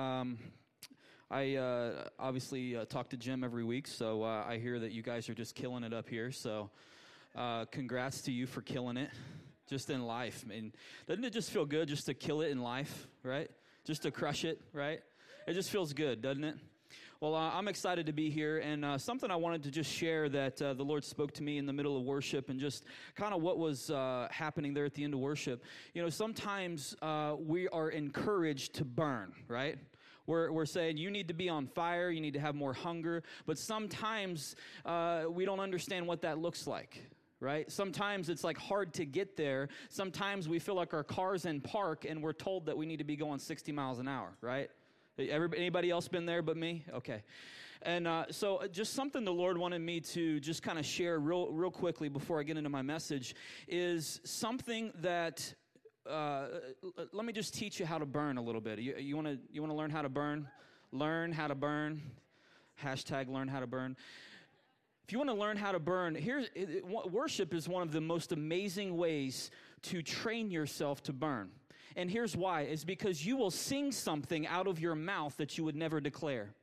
Um, I uh, obviously uh, talk to Jim every week, so uh, I hear that you guys are just killing it up here. So, uh, congrats to you for killing it, just in life. I mean, doesn't it just feel good just to kill it in life, right? Just to crush it, right? It just feels good, doesn't it? Well, uh, I'm excited to be here, and uh, something I wanted to just share that uh, the Lord spoke to me in the middle of worship, and just kind of what was uh, happening there at the end of worship. You know, sometimes uh, we are encouraged to burn, right? We're, we're saying you need to be on fire, you need to have more hunger, but sometimes uh, we don't understand what that looks like right? Sometimes it's like hard to get there. Sometimes we feel like our car's in park and we're told that we need to be going 60 miles an hour, right? Everybody, anybody else been there but me? Okay. And uh, so, uh, just something the Lord wanted me to just kind of share real, real quickly before I get into my message is something that. Uh, let me just teach you how to burn a little bit. You want to you want to learn how to burn? Learn how to burn. Hashtag learn how to burn. If you want to learn how to burn, here's worship is one of the most amazing ways to train yourself to burn. And here's why is because you will sing something out of your mouth that you would never declare.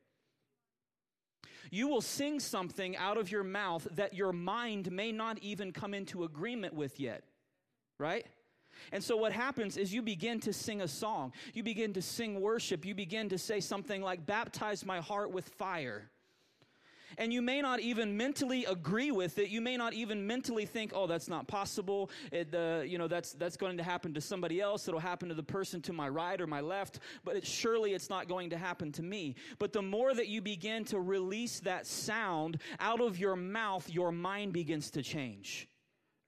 You will sing something out of your mouth that your mind may not even come into agreement with yet, right? And so, what happens is you begin to sing a song, you begin to sing worship, you begin to say something like, Baptize my heart with fire and you may not even mentally agree with it. You may not even mentally think, "Oh, that's not possible." It, uh, you know, that's that's going to happen to somebody else. It'll happen to the person to my right or my left, but it, surely it's not going to happen to me. But the more that you begin to release that sound out of your mouth, your mind begins to change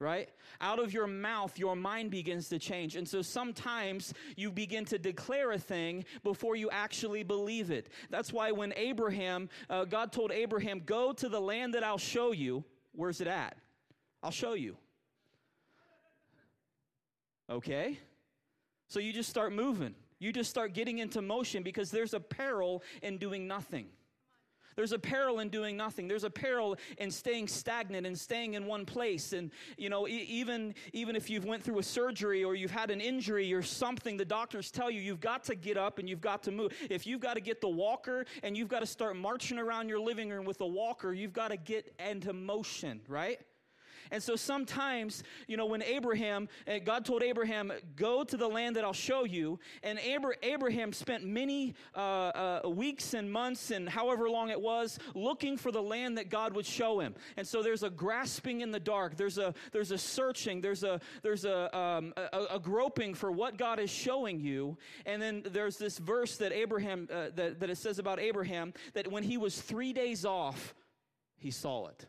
right? Out of your mouth, your mind begins to change. And so sometimes you begin to declare a thing before you actually believe it. That's why when Abraham, uh, God told Abraham, Go to the land that I'll show you, where's it at? I'll show you. Okay? So you just start moving. You just start getting into motion because there's a peril in doing nothing. There's a peril in doing nothing. There's a peril in staying stagnant and staying in one place. And, you know, even, even if you've went through a surgery or you've had an injury or something, the doctors tell you you've got to get up and you've got to move. If you've got to get the walker and you've got to start marching around your living room with a walker, you've got to get into motion, right? And so sometimes, you know, when Abraham, eh, God told Abraham, go to the land that I'll show you. And Abraham spent many uh, uh, weeks and months and however long it was looking for the land that God would show him. And so there's a grasping in the dark. There's a, there's a searching. There's a, there's a, um, a, a, groping for what God is showing you. And then there's this verse that Abraham, uh, that, that it says about Abraham that when he was three days off, he saw it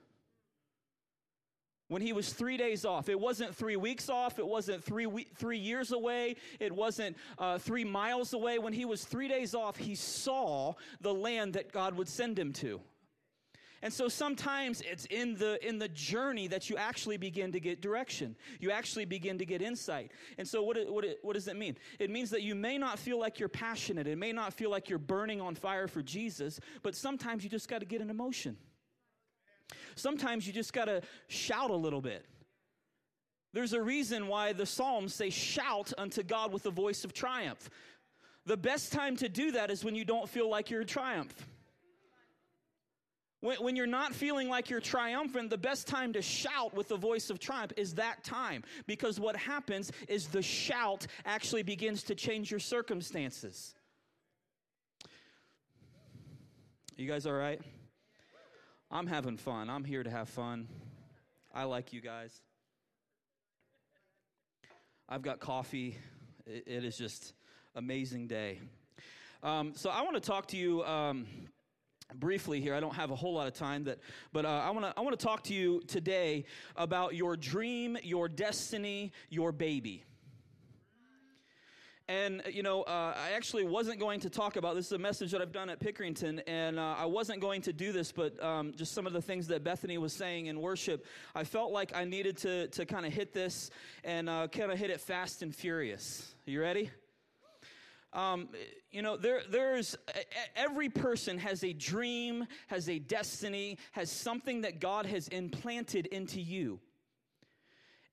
when he was three days off. It wasn't three weeks off. It wasn't three, we- three years away. It wasn't uh, three miles away. When he was three days off, he saw the land that God would send him to. And so sometimes it's in the in the journey that you actually begin to get direction. You actually begin to get insight. And so what what what does it mean? It means that you may not feel like you're passionate. It may not feel like you're burning on fire for Jesus, but sometimes you just got to get an emotion. Sometimes you just got to shout a little bit. There's a reason why the Psalms say, Shout unto God with a voice of triumph. The best time to do that is when you don't feel like you're triumph. When, when you're not feeling like you're triumphant, the best time to shout with the voice of triumph is that time. Because what happens is the shout actually begins to change your circumstances. You guys all right? I'm having fun. I'm here to have fun. I like you guys. I've got coffee. it, it is just amazing day. Um, so I want to talk to you um, briefly here. I don't have a whole lot of time, that, but uh, I want to I want to talk to you today about your dream, your destiny, your baby. And, you know, uh, I actually wasn't going to talk about this is a message that I've done at Pickerington, and uh, I wasn't going to do this, but um, just some of the things that Bethany was saying in worship, I felt like I needed to, to kind of hit this and uh, kind of hit it fast and furious. Are you ready? Um, you know, there, there's every person has a dream, has a destiny, has something that God has implanted into you.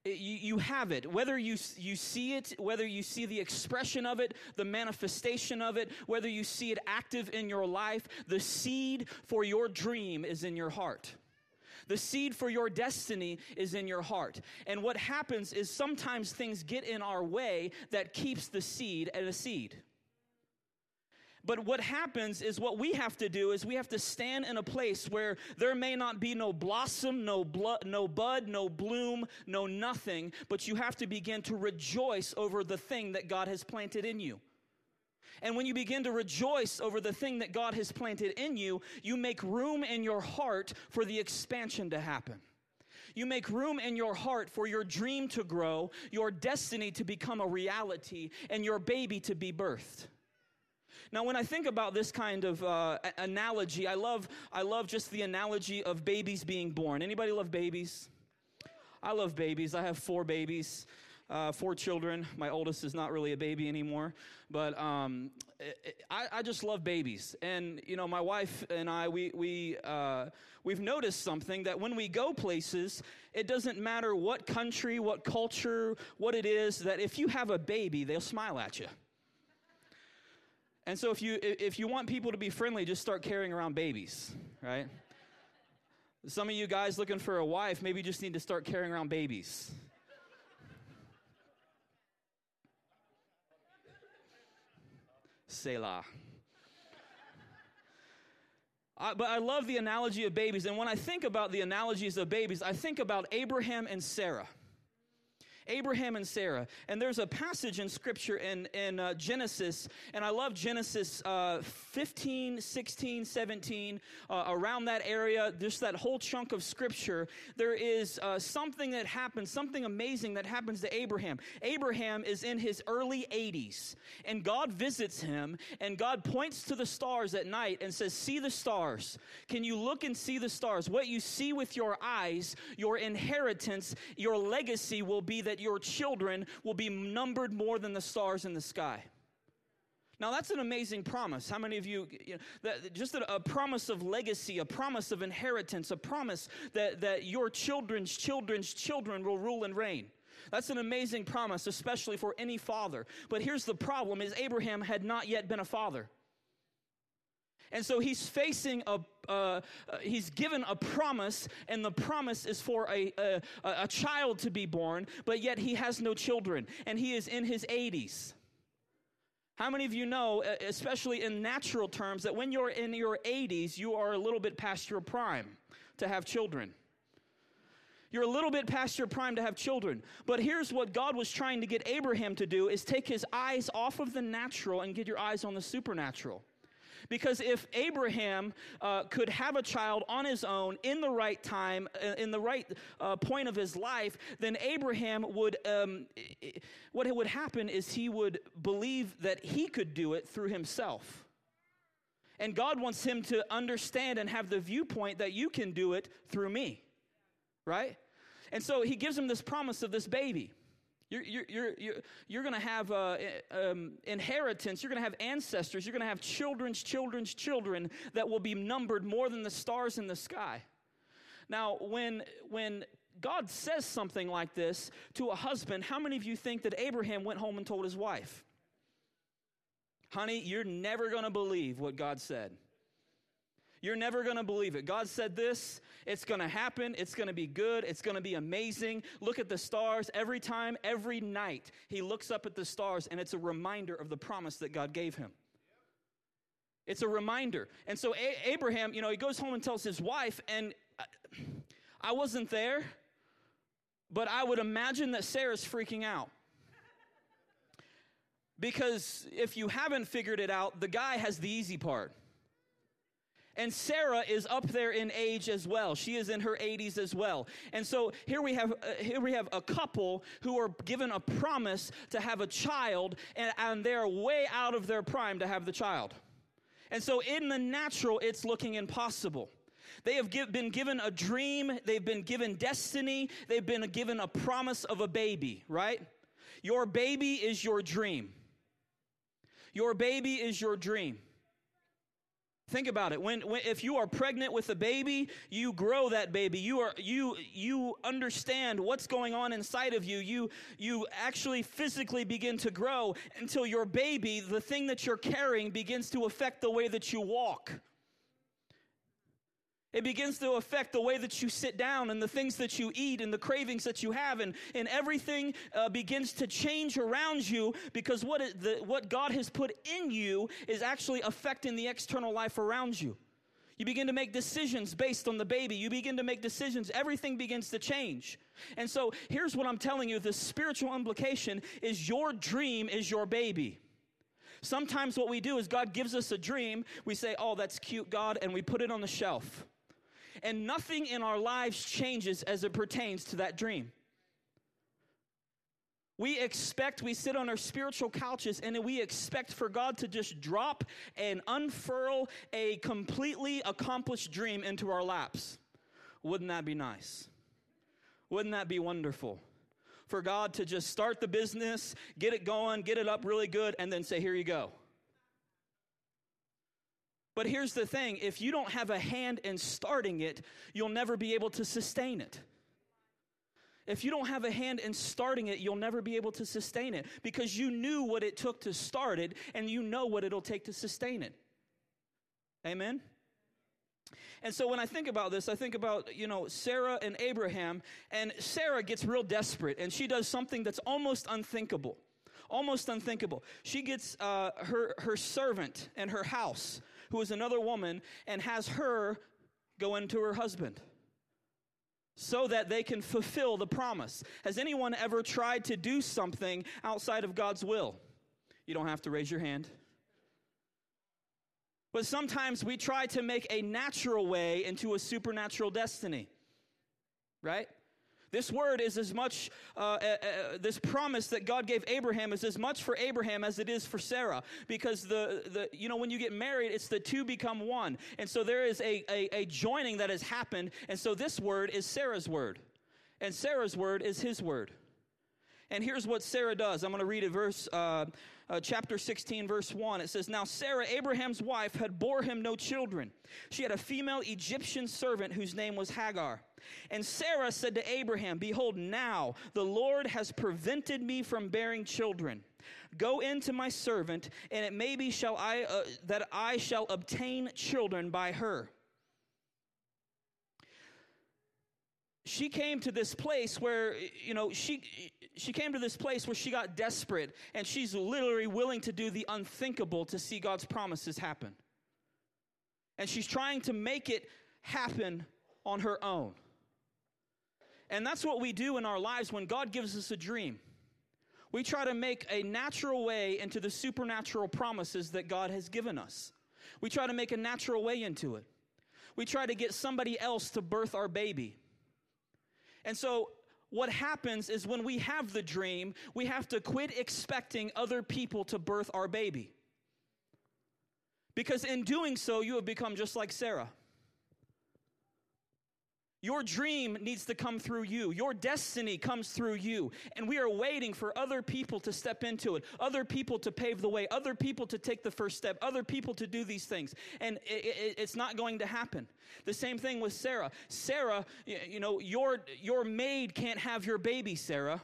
You, you have it. Whether you, you see it, whether you see the expression of it, the manifestation of it, whether you see it active in your life, the seed for your dream is in your heart. The seed for your destiny is in your heart. And what happens is sometimes things get in our way that keeps the seed at a seed. But what happens is what we have to do is we have to stand in a place where there may not be no blossom, no blood, no bud, no bloom, no nothing, but you have to begin to rejoice over the thing that God has planted in you. And when you begin to rejoice over the thing that God has planted in you, you make room in your heart for the expansion to happen. You make room in your heart for your dream to grow, your destiny to become a reality, and your baby to be birthed. Now, when I think about this kind of uh, analogy, I love, I love just the analogy of babies being born. Anybody love babies? I love babies. I have four babies, uh, four children. My oldest is not really a baby anymore, but um, I, I, just love babies. And you know, my wife and I, we we uh, we've noticed something that when we go places, it doesn't matter what country, what culture, what it is. That if you have a baby, they'll smile at you. And so if you if you want people to be friendly, just start carrying around babies, right? Some of you guys looking for a wife, maybe just need to start carrying around babies. Selah. I, but I love the analogy of babies. And when I think about the analogies of babies, I think about Abraham and Sarah. Abraham and Sarah. And there's a passage in scripture in, in uh, Genesis, and I love Genesis uh, 15, 16, 17, uh, around that area, just that whole chunk of scripture. There is uh, something that happens, something amazing that happens to Abraham. Abraham is in his early 80s, and God visits him, and God points to the stars at night and says, See the stars. Can you look and see the stars? What you see with your eyes, your inheritance, your legacy will be that that your children will be numbered more than the stars in the sky. Now, that's an amazing promise. How many of you, you know, that, just a, a, promise of legacy, a promise of inheritance, a promise that, that your children's children's children will rule and reign. That's an amazing promise, especially for any father. But here's the problem is Abraham had not yet been a father. And so he's facing a, uh, uh, he's given a promise, and the promise is for a, a, a child to be born, but yet he has no children, and he is in his 80s. How many of you know, especially in natural terms, that when you're in your 80s, you are a little bit past your prime to have children? You're a little bit past your prime to have children. But here's what God was trying to get Abraham to do is take his eyes off of the natural and get your eyes on the supernatural. Because if Abraham uh, could have a child on his own in the right time, uh, in the right uh, point of his life, then Abraham would, um, what would happen is he would believe that he could do it through himself. And God wants him to understand and have the viewpoint that you can do it through me, right? And so he gives him this promise of this baby. You're, you're, you're, you're, you're going to have uh, um, inheritance. You're going to have ancestors. You're going to have children's children's children that will be numbered more than the stars in the sky. Now, when, when God says something like this to a husband, how many of you think that Abraham went home and told his wife? Honey, you're never going to believe what God said. You're never going to believe it. God said this, it's going to happen, it's going to be good, it's going to be amazing. Look at the stars every time, every night. He looks up at the stars and it's a reminder of the promise that God gave him. It's a reminder. And so a- Abraham, you know, he goes home and tells his wife, and I, I wasn't there, but I would imagine that Sarah's freaking out. Because if you haven't figured it out, the guy has the easy part. And Sarah is up there in age as well. She is in her 80s as well. And so here we have uh, here we have a couple who are given a promise to have a child and, and they're way out of their prime to have the child. And so in the natural it's looking impossible. They have give, been given a dream, they've been given destiny, they've been given a promise of a baby, right? Your baby is your dream. Your baby is your dream. Think about it. When, when, if you are pregnant with a baby, you grow that baby. You are you you understand what's going on inside of you. You you actually physically begin to grow until your baby, the thing that you're carrying begins to affect the way that you walk. It begins to affect the way that you sit down and the things that you eat and the cravings that you have, and, and everything uh, begins to change around you because what, it, the, what God has put in you is actually affecting the external life around you. You begin to make decisions based on the baby. You begin to make decisions. Everything begins to change. And so here's what I'm telling you the spiritual implication is your dream is your baby. Sometimes what we do is God gives us a dream. We say, Oh, that's cute, God, and we put it on the shelf and nothing in our lives changes as it pertains to that dream. We expect, we sit on our spiritual couches and we expect for God to just drop and unfurl a completely accomplished dream into our laps. Wouldn't that be nice? Wouldn't that be wonderful? For God to just start the business, get it going, get it up really good, and then say, Here you go. But here's the thing if you don't have a hand in starting it, you'll never be able to sustain it. If you don't have a hand in starting it, you'll never be able to sustain it because you knew what it took to start it and you know what it'll take to sustain it. Amen? And so when I think about this, I think about, you know, Sarah and Abraham, and Sarah gets real desperate and she does something that's almost unthinkable. Almost unthinkable. She gets uh, her, her servant and her house who is another woman, and has her go into her husband so that they can fulfill the promise. Has anyone ever tried to do something outside of God's will? You don't have to raise your hand. But sometimes we try to make a natural way into a supernatural destiny, right? This word is as much, uh, uh, uh, this promise that God gave Abraham is as much for Abraham as it is for Sarah. Because the, the you know, when you get married, it's the two become one. And so there is a, a, a joining that has happened. And so this word is Sarah's word. And Sarah's word is his word. And here's what Sarah does. I'm going to read a verse, uh, uh, chapter 16, verse 1. It says, Now Sarah, Abraham's wife, had bore him no children. She had a female Egyptian servant whose name was Hagar. And Sarah said to Abraham, Behold, now the Lord has prevented me from bearing children. Go into my servant, and it may be shall I, uh, that I shall obtain children by her. She came to this place where, you know, she, she came to this place where she got desperate, and she's literally willing to do the unthinkable to see God's promises happen. And she's trying to make it happen on her own. And that's what we do in our lives when God gives us a dream. We try to make a natural way into the supernatural promises that God has given us. We try to make a natural way into it. We try to get somebody else to birth our baby. And so, what happens is when we have the dream, we have to quit expecting other people to birth our baby. Because in doing so, you have become just like Sarah. Your dream needs to come through you. Your destiny comes through you. And we are waiting for other people to step into it, other people to pave the way, other people to take the first step, other people to do these things. And it, it, it's not going to happen. The same thing with Sarah. Sarah, you know, your, your maid can't have your baby, Sarah.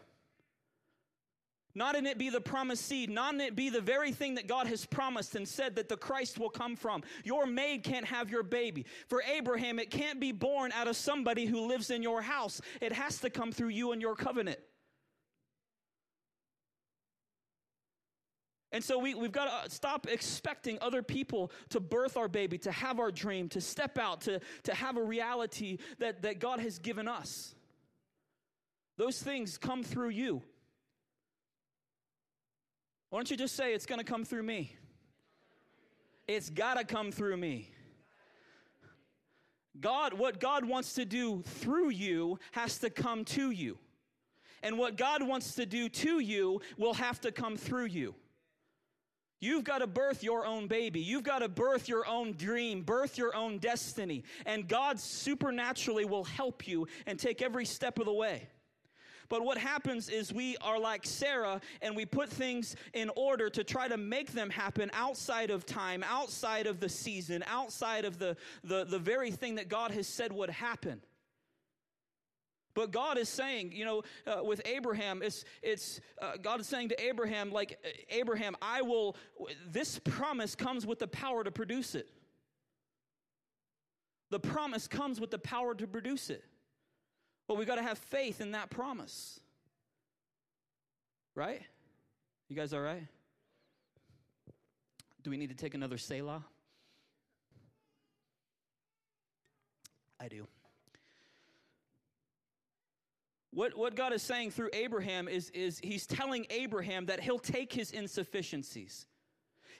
Not in it be the promised seed, not in it be the very thing that God has promised and said that the Christ will come from. Your maid can't have your baby. For Abraham, it can't be born out of somebody who lives in your house. It has to come through you and your covenant. And so we, we've got to uh, stop expecting other people to birth our baby, to have our dream, to step out, to, to have a reality that, that God has given us. Those things come through you. Why don't you just say, it's going to come through me? It's got to come through me. God, what God wants to do through you has to come to you. And what God wants to do to you will have to come through you. You've got to birth your own baby. You've got to birth your own dream, birth your own destiny. And God supernaturally will help you and take every step of the way. But what happens is we are like Sarah and we put things in order to try to make them happen outside of time, outside of the season, outside of the, the, the very thing that God has said would happen. But God is saying, you know, uh, with Abraham, it's, it's uh, God is saying to Abraham, like, Abraham, I will, this promise comes with the power to produce it. The promise comes with the power to produce it. But we got to have faith in that promise. Right? You guys all right? Do we need to take another Selah? I do. What, what God is saying through Abraham is, is he's telling Abraham that he'll take his insufficiencies.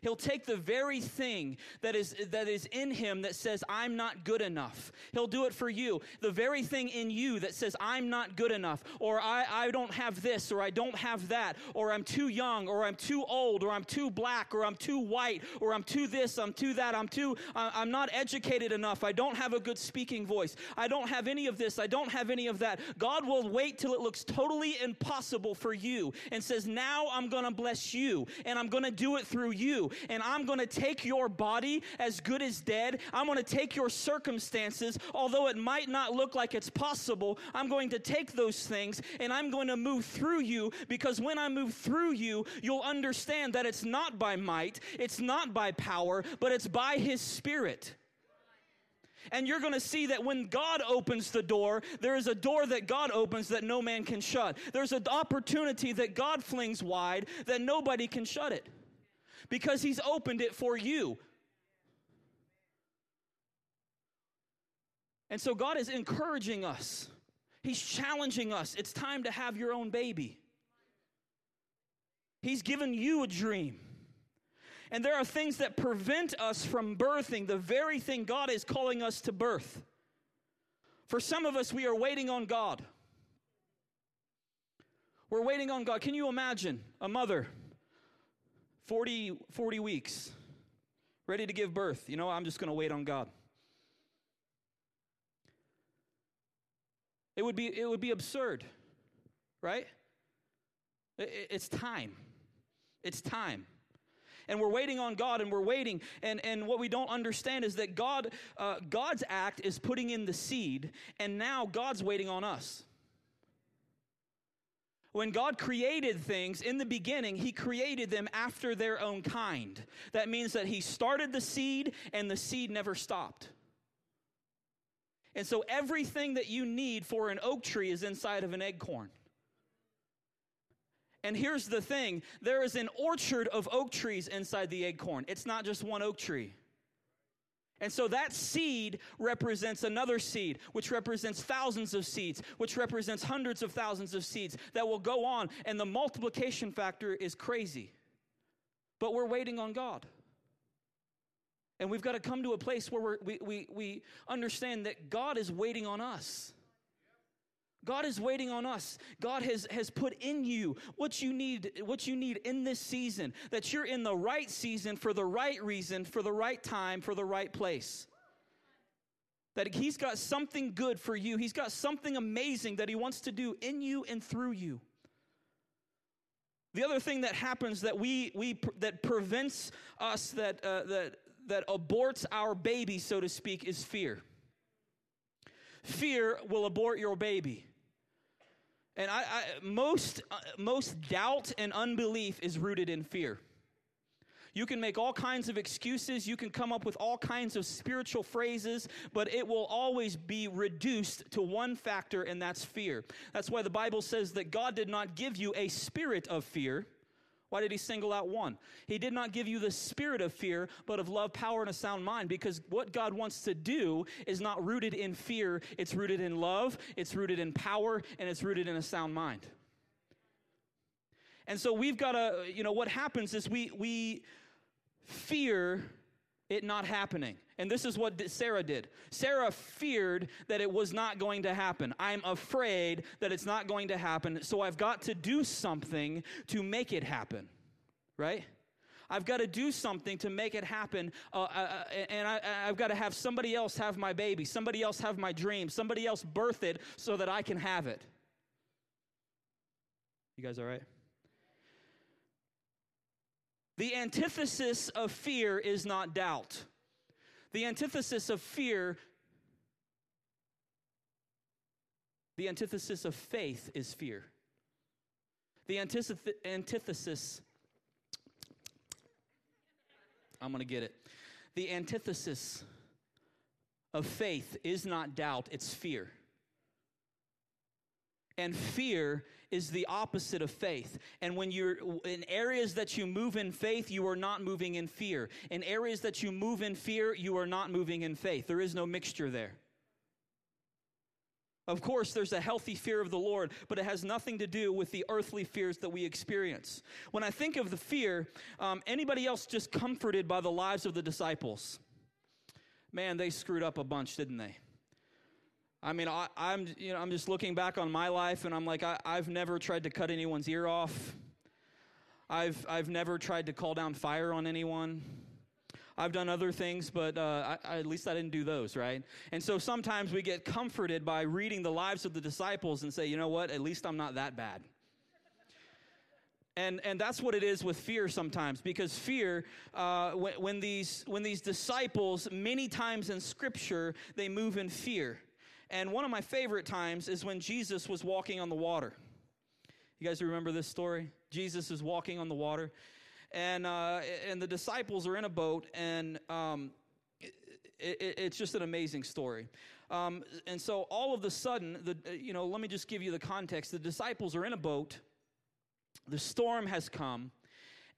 He'll take the very thing that is, that is in him that says, I'm not good enough. He'll do it for you. The very thing in you that says, I'm not good enough, or I, I don't have this, or I don't have that, or I'm too young, or I'm too old, or I'm too black, or I'm too white, or I'm too this, I'm too that, I'm too, I'm not educated enough, I don't have a good speaking voice, I don't have any of this, I don't have any of that. God will wait till it looks totally impossible for you and says, Now I'm gonna bless you, and I'm gonna do it through you and I'm going to take your body as good as dead. I'm going to take your circumstances, although it might not look like it's possible. I'm going to take those things and I'm going to move through you because when I move through you, you'll understand that it's not by might, it's not by power, but it's by His Spirit. And you're going to see that when God opens the door, there is a door that God opens that no man can shut. There's an opportunity that God flings wide that nobody can shut it because He's opened it for you. And so God is encouraging us. He's challenging us. It's time to have your own baby. He's given you a dream. And there are things that prevent us from birthing the very thing God is calling us to birth. For some of us, we are waiting on God. We're waiting on God. Can you imagine a mother 40, 40 weeks, ready to give birth. You know, I'm just going to wait on God. It would be, it would be absurd, right? It's time. It's time. And we're waiting on God and we're waiting. And, and what we don't understand is that God, uh, God's act is putting in the seed, and now God's waiting on us. When God created things in the beginning, He created them after their own kind. That means that He started the seed and the seed never stopped. And so everything that you need for an oak tree is inside of an acorn. And here's the thing there is an orchard of oak trees inside the acorn. It's not just one oak tree. And so that seed represents another seed, which represents thousands of seeds, which represents hundreds of thousands of seeds that will go on. And the multiplication factor is crazy. But we're waiting on God. And we've got to come to a place where we we, we understand that God is waiting on us. God is waiting on us. God has, has put in you what you need, what you need in this season, that you're in the right season for the right reason, for the right time, for the right place. That He's got something good for you. He's got something amazing that He wants to do in you and through you. The other thing that happens that we, we that prevents us that uh, that that aborts our baby, so to speak, is fear. Fear will abort your baby. And I, I most, uh, most doubt and unbelief is rooted in fear. You can make all kinds of excuses. You can come up with all kinds of spiritual phrases, but it will always be reduced to one factor, and that's fear. That's why the Bible says that God did not give you a spirit of fear, why did he single out one? He did not give you the spirit of fear, but of love, power, and a sound mind, because what God wants to do is not rooted in fear. It's rooted in love, it's rooted in power, and it's rooted in a sound mind. And so we've got to, you know, what happens is we, we fear it not happening. And this is what Sarah did. Sarah feared that it was not going to happen. I'm afraid that it's not going to happen, so I've got to do something to make it happen, right? I've got to do something to make it happen, uh, uh, uh and I, have got to have somebody else have my baby, somebody else have my dream, somebody else birth it so that I can have it. You guys all right? The antithesis of fear is not doubt. The antithesis of fear, the antithesis of faith is fear. The antithesis, I'm going to get it. The antithesis of faith is not doubt, it's fear. And fear is the opposite of faith. And when you're in areas that you move in faith, you are not moving in fear. In areas that you move in fear, you are not moving in faith. There is no mixture there. Of course, there's a healthy fear of the Lord, but it has nothing to do with the earthly fears that we experience. When I think of the fear, um, anybody else just comforted by the lives of the disciples? Man, they screwed up a bunch, didn't they? I mean, I, am you know I'm just looking back on my life, and I'm like, I, I've never tried to cut anyone's ear off. I've I've never tried to call down fire on anyone. I've done other things, but uh, I, at least I didn't do those, right? And so sometimes we get comforted by reading the lives of the disciples and say, you know what? At least I'm not that bad. And, and that's what it is with fear sometimes, because fear, uh, when, when, these, when these disciples, many times in Scripture, they move in fear. And one of my favorite times is when Jesus was walking on the water. You guys remember this story? Jesus is walking on the water, and uh, and the disciples are in a boat, and um, it, it, it's just an amazing story. Um, and so all of the sudden, the you know, let me just give you the context. The disciples are in a boat. The storm has come,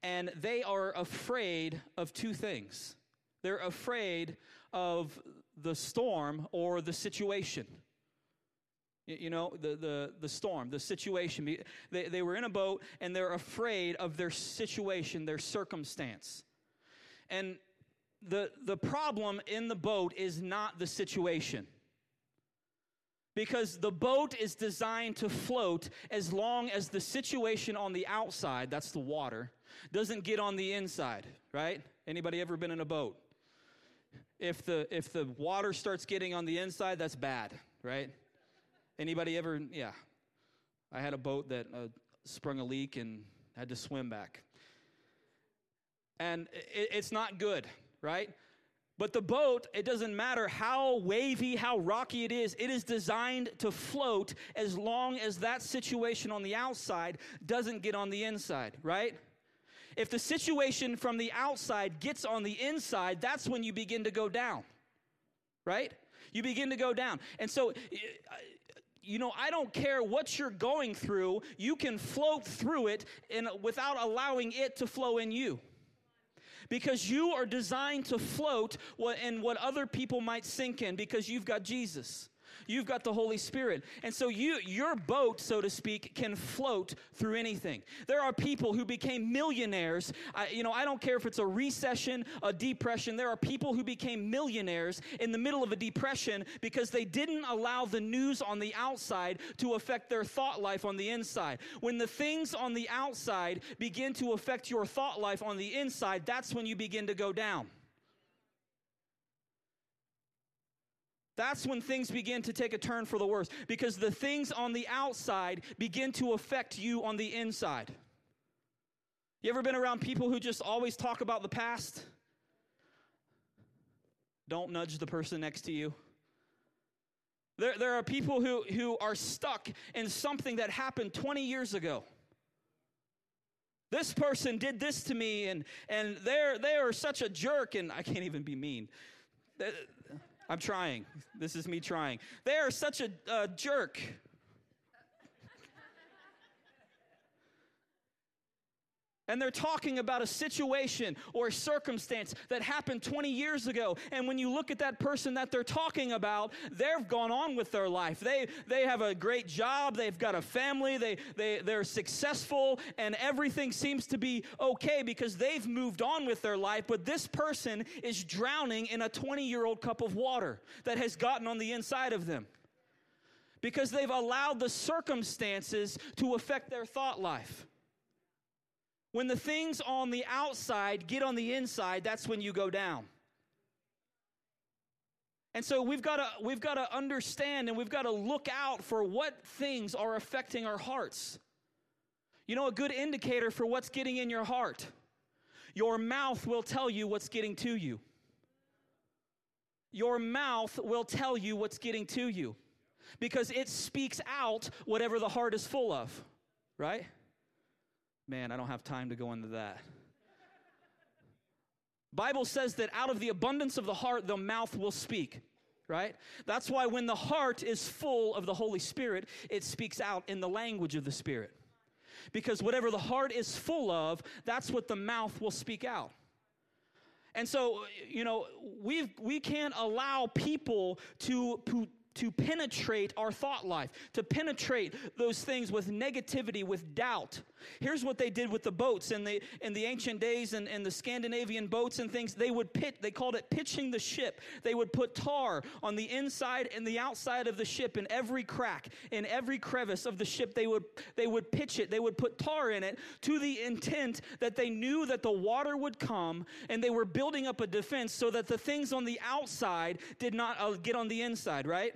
and they are afraid of two things. They're afraid of the storm or the situation. You know, the, the, the storm, the situation. They, they were in a boat and they're afraid of their situation, their circumstance. And the, the problem in the boat is not the situation. Because the boat is designed to float as long as the situation on the outside, that's the water, doesn't get on the inside, right? Anybody ever been in a boat? If the if the water starts getting on the inside, that's bad, right? Anybody ever? Yeah, I had a boat that uh, sprung a leak and had to swim back, and it, it's not good, right? But the boat, it doesn't matter how wavy, how rocky it is, it is designed to float as long as that situation on the outside doesn't get on the inside, right? If the situation from the outside gets on the inside, that's when you begin to go down, right? You begin to go down. And so, you know, I don't care what you're going through, you can float through it in, without allowing it to flow in you because you are designed to float in what other people might sink in because you've got Jesus. You've got the Holy Spirit. And so you your boat, so to speak, can float through anything. There are people who became millionaires. I, you know, I don't care if it's a recession, a depression. There are people who became millionaires in the middle of a depression because they didn't allow the news on the outside to affect their thought life on the inside. When the things on the outside begin to affect your thought life on the inside, that's when you begin to go down. That's when things begin to take a turn for the worse because the things on the outside begin to affect you on the inside. You ever been around people who just always talk about the past? Don't nudge the person next to you. There, there are people who, who are stuck in something that happened 20 years ago. This person did this to me, and, and they're, they are such a jerk, and I can't even be mean. I'm trying. This is me trying. They are such a, a jerk. And they're talking about a situation or a circumstance that happened 20 years ago. And when you look at that person that they're talking about, they've gone on with their life. They, they have a great job, they've got a family, they, they, they're successful, and everything seems to be okay because they've moved on with their life. But this person is drowning in a 20 year old cup of water that has gotten on the inside of them because they've allowed the circumstances to affect their thought life. When the things on the outside get on the inside, that's when you go down. And so we've got to we've got to understand and we've got to look out for what things are affecting our hearts. You know, a good indicator for what's getting in your heart. Your mouth will tell you what's getting to you. Your mouth will tell you what's getting to you because it speaks out whatever the heart is full of, right? Man, I don't have time to go into that. Bible says that out of the abundance of the heart the mouth will speak, right? That's why when the heart is full of the Holy Spirit, it speaks out in the language of the Spirit. Because whatever the heart is full of, that's what the mouth will speak out. And so, you know, we we can't allow people to, to penetrate our thought life, to penetrate those things with negativity, with doubt. Here's what they did with the boats in the in the ancient days and, and the Scandinavian boats and things. They would pit, they called it pitching the ship. They would put tar on the inside and the outside of the ship in every crack, in every crevice of the ship. They would they would pitch it, they would put tar in it to the intent that they knew that the water would come and they were building up a defense so that the things on the outside did not uh, get on the inside, right?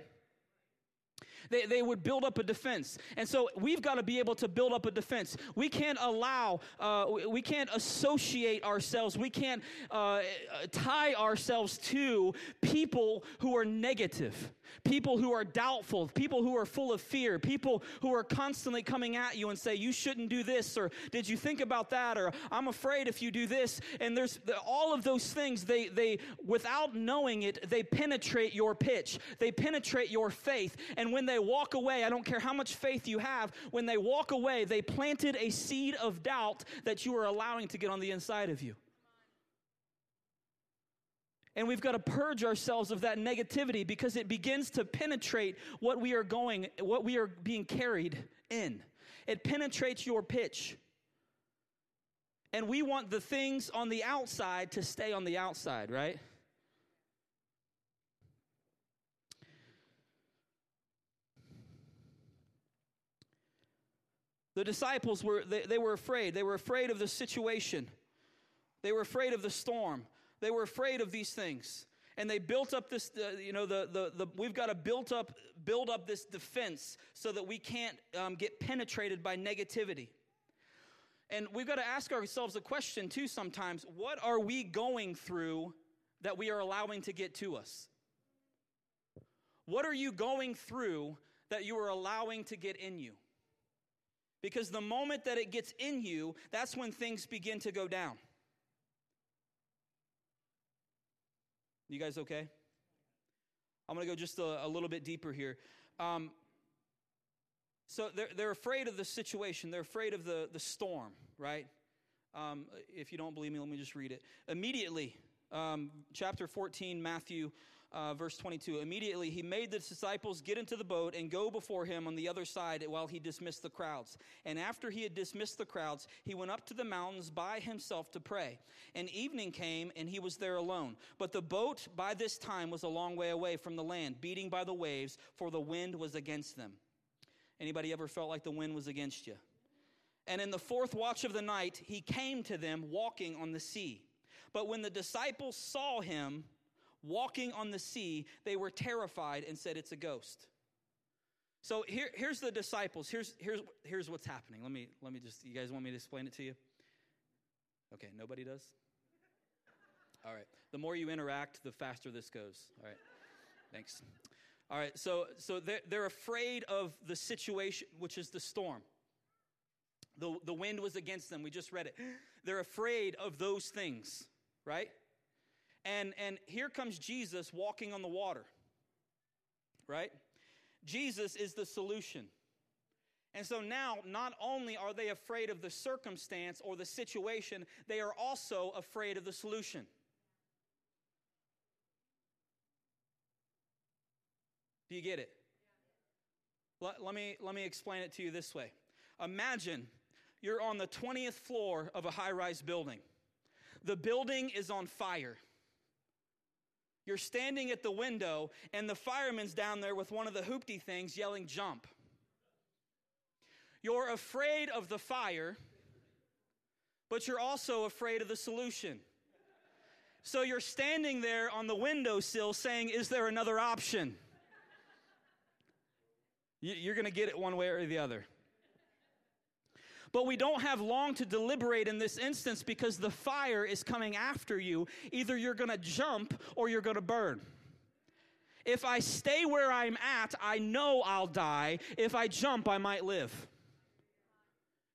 They, they would build up a defense. And so we've got to be able to build up a defense. We can't allow, uh, we can't associate ourselves, we can't uh, tie ourselves to people who are negative, people who are doubtful, people who are full of fear, people who are constantly coming at you and say, You shouldn't do this, or Did you think about that, or I'm afraid if you do this. And there's all of those things, they, they without knowing it, they penetrate your pitch, they penetrate your faith. And when they walk away, I don't care how much faith you have, when they walk away, they planted a seed of doubt that you are allowing to get on the inside of you. And we've got to purge ourselves of that negativity because it begins to penetrate what we are going, what we are being carried in. It penetrates your pitch. And we want the things on the outside to stay on the outside, right? The disciples were, they, they were afraid. They were afraid of the situation. They were afraid of the storm. They were afraid of these things. And they built up this, uh, you know, the, the, the, we've got to build up, build up this defense so that we can't um, get penetrated by negativity. And we've got to ask ourselves a question too sometimes what are we going through that we are allowing to get to us? What are you going through that you are allowing to get in you? Because the moment that it gets in you, that's when things begin to go down. You guys okay? I'm going to go just a, a, little bit deeper here. Um, so they're, they're afraid of the situation, they're afraid of the, the storm, right? Um, if you don't believe me, let me just read it. Immediately, um, chapter 14, Matthew uh, verse 22 Immediately he made the disciples get into the boat and go before him on the other side while he dismissed the crowds. And after he had dismissed the crowds, he went up to the mountains by himself to pray. And evening came and he was there alone. But the boat by this time was a long way away from the land, beating by the waves, for the wind was against them. Anybody ever felt like the wind was against you? And in the fourth watch of the night, he came to them walking on the sea. But when the disciples saw him, walking on the sea, they were terrified and said, It's a ghost. So here, here's the disciples. Here's, here's, here's what's happening. Let me, let me just, you guys want me to explain it to you? Okay, nobody does? All right. The more you interact, the faster this goes. All right. Thanks. All right. So, so they're, they're afraid of the situation, which is the storm. The, the wind was against them. We just read it. They're afraid of those things, right? And, and here comes Jesus walking on the water, right? Jesus is the solution. And so now, not only are they afraid of the circumstance or the situation, they are also afraid of the solution. Do you get it? Let, let, me, let me explain it to you this way. Imagine you're on the 20th floor of a high rise building, the building is on fire. You're standing at the window, and the fireman's down there with one of the hoopty things yelling, Jump. You're afraid of the fire, but you're also afraid of the solution. So you're standing there on the windowsill saying, Is there another option? You're going to get it one way or the other. But we don't have long to deliberate in this instance because the fire is coming after you. Either you're going to jump or you're going to burn. If I stay where I'm at, I know I'll die. If I jump, I might live.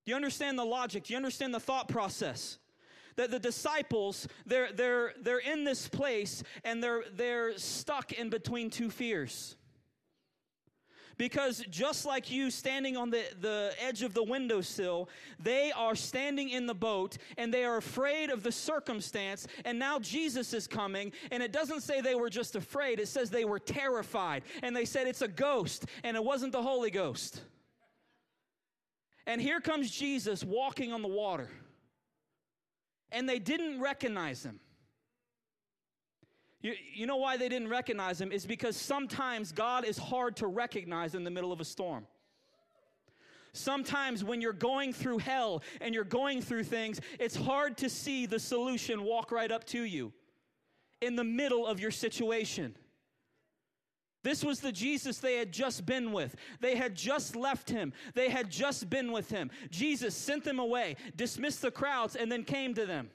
Do you understand the logic? Do you understand the thought process? That the disciples, they're, they're, they're in this place and they're, they're stuck in between two fears. Because just like you standing on the, the edge of the windowsill, they are standing in the boat and they are afraid of the circumstance. And now Jesus is coming. And it doesn't say they were just afraid, it says they were terrified. And they said it's a ghost, and it wasn't the Holy Ghost. And here comes Jesus walking on the water. And they didn't recognize him. You, you know why they didn't recognize him? Is because sometimes God is hard to recognize in the middle of a storm. Sometimes when you're going through hell and you're going through things, it's hard to see the solution walk right up to you in the middle of your situation. This was the Jesus they had just been with. They had just left him. They had just been with him. Jesus sent them away, dismissed the crowds, and then came to them.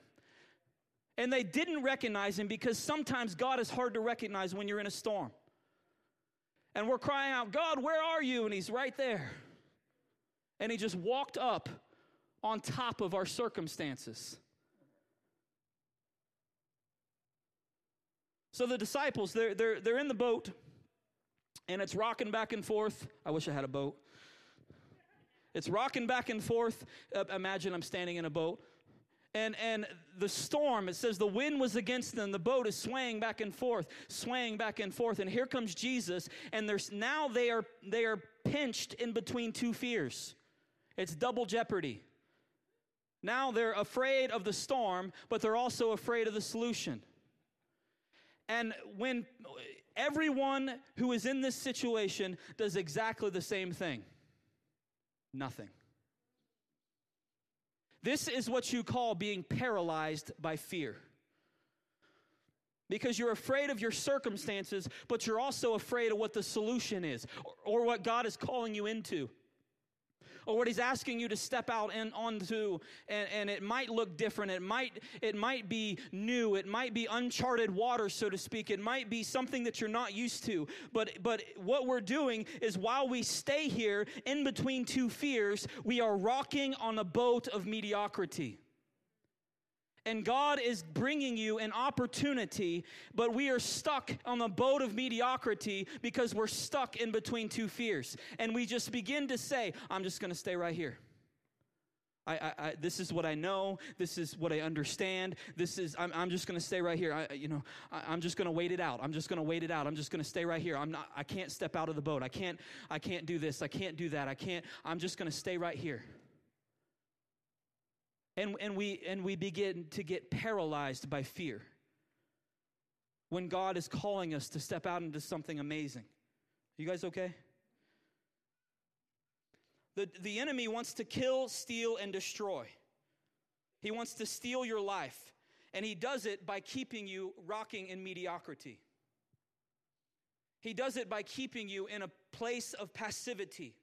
And they didn't recognize him because sometimes God is hard to recognize when you're in a storm. And we're crying out, God, where are you? And he's right there. And he just walked up on top of our circumstances. So the disciples, they're, they're, they're in the boat and it's rocking back and forth. I wish I had a boat. It's rocking back and forth. Uh, imagine I'm standing in a boat and and the storm it says the wind was against them the boat is swaying back and forth swaying back and forth and here comes jesus and there's now they are they are pinched in between two fears. It's double jeopardy. Now they're afraid of the storm but they're also afraid of the solution. And when everyone who is in this situation does exactly the same thing nothing this is what you call being paralyzed by fear. Because you're afraid of your circumstances, but you're also afraid of what the solution is or, or what God is calling you into or what he's asking you to step out and onto and, and it might look different. It might it might be new. It might be uncharted water so to speak. It might be something that you're not used to. But but what we're doing is while we stay here in between two fears we are rocking on a boat of mediocrity and God is bringing you an opportunity, but we are stuck on the boat of mediocrity because we're stuck in between two fears. And we just begin to say, I'm just going to stay right here. I, I, I, this is what I know. This is what I understand. This is, I'm, I'm just going to stay right here. I, you know, I, am just going to wait it out. I'm just going to wait it out. I'm just going to stay right here. I'm not, I can't step out of the boat. I can't, I can't do this. I can't do that. I can't, I'm just going to stay right here. And, and, we, and we begin to get paralyzed by fear when God is calling us to step out into something amazing. You guys okay? The, the enemy wants to kill, steal, and destroy. He wants to steal your life. And he does it by keeping you rocking in mediocrity. He does it by keeping you in a place of passivity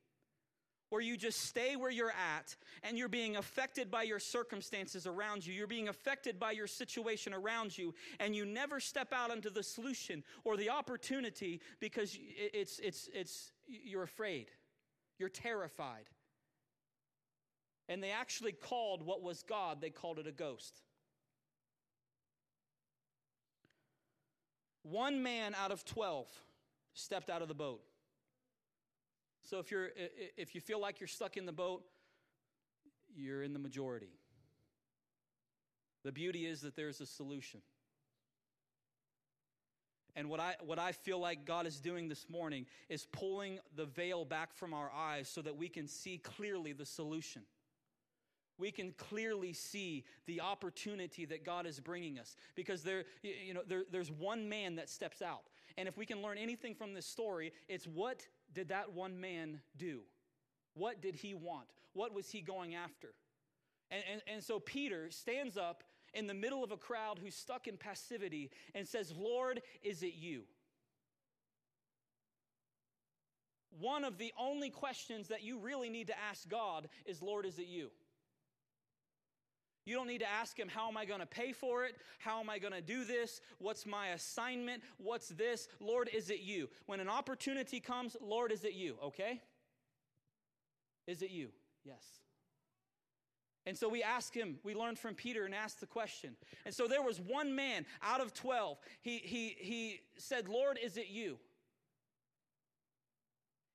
where you just stay where you're at and you're being affected by your circumstances around you. You're being affected by your situation around you, and you never step out into the solution or the opportunity because it's, it's, it's, you're afraid, you're terrified. And they actually called what was God, they called it a ghost. One man out of 12 stepped out of the boat. So if you're if you feel like you're stuck in the boat, you're in the majority. The beauty is that there's a solution. And what I, what I feel like God is doing this morning is pulling the veil back from our eyes so that we can see clearly the solution. We can clearly see the opportunity that God is bringing us because there, you know, there, there's one man that steps out. And if we can learn anything from this story, it's what did that one man do? What did he want? What was he going after? And, and, and so Peter stands up in the middle of a crowd who's stuck in passivity and says, Lord, is it you? One of the only questions that you really need to ask God is, Lord, is it you? You don't need to ask him, How am I going to pay for it? How am I going to do this? What's my assignment? What's this? Lord, is it you? When an opportunity comes, Lord, is it you? Okay? Is it you? Yes. And so we ask him, we learned from Peter and asked the question. And so there was one man out of 12. He, he, he said, Lord, is it you?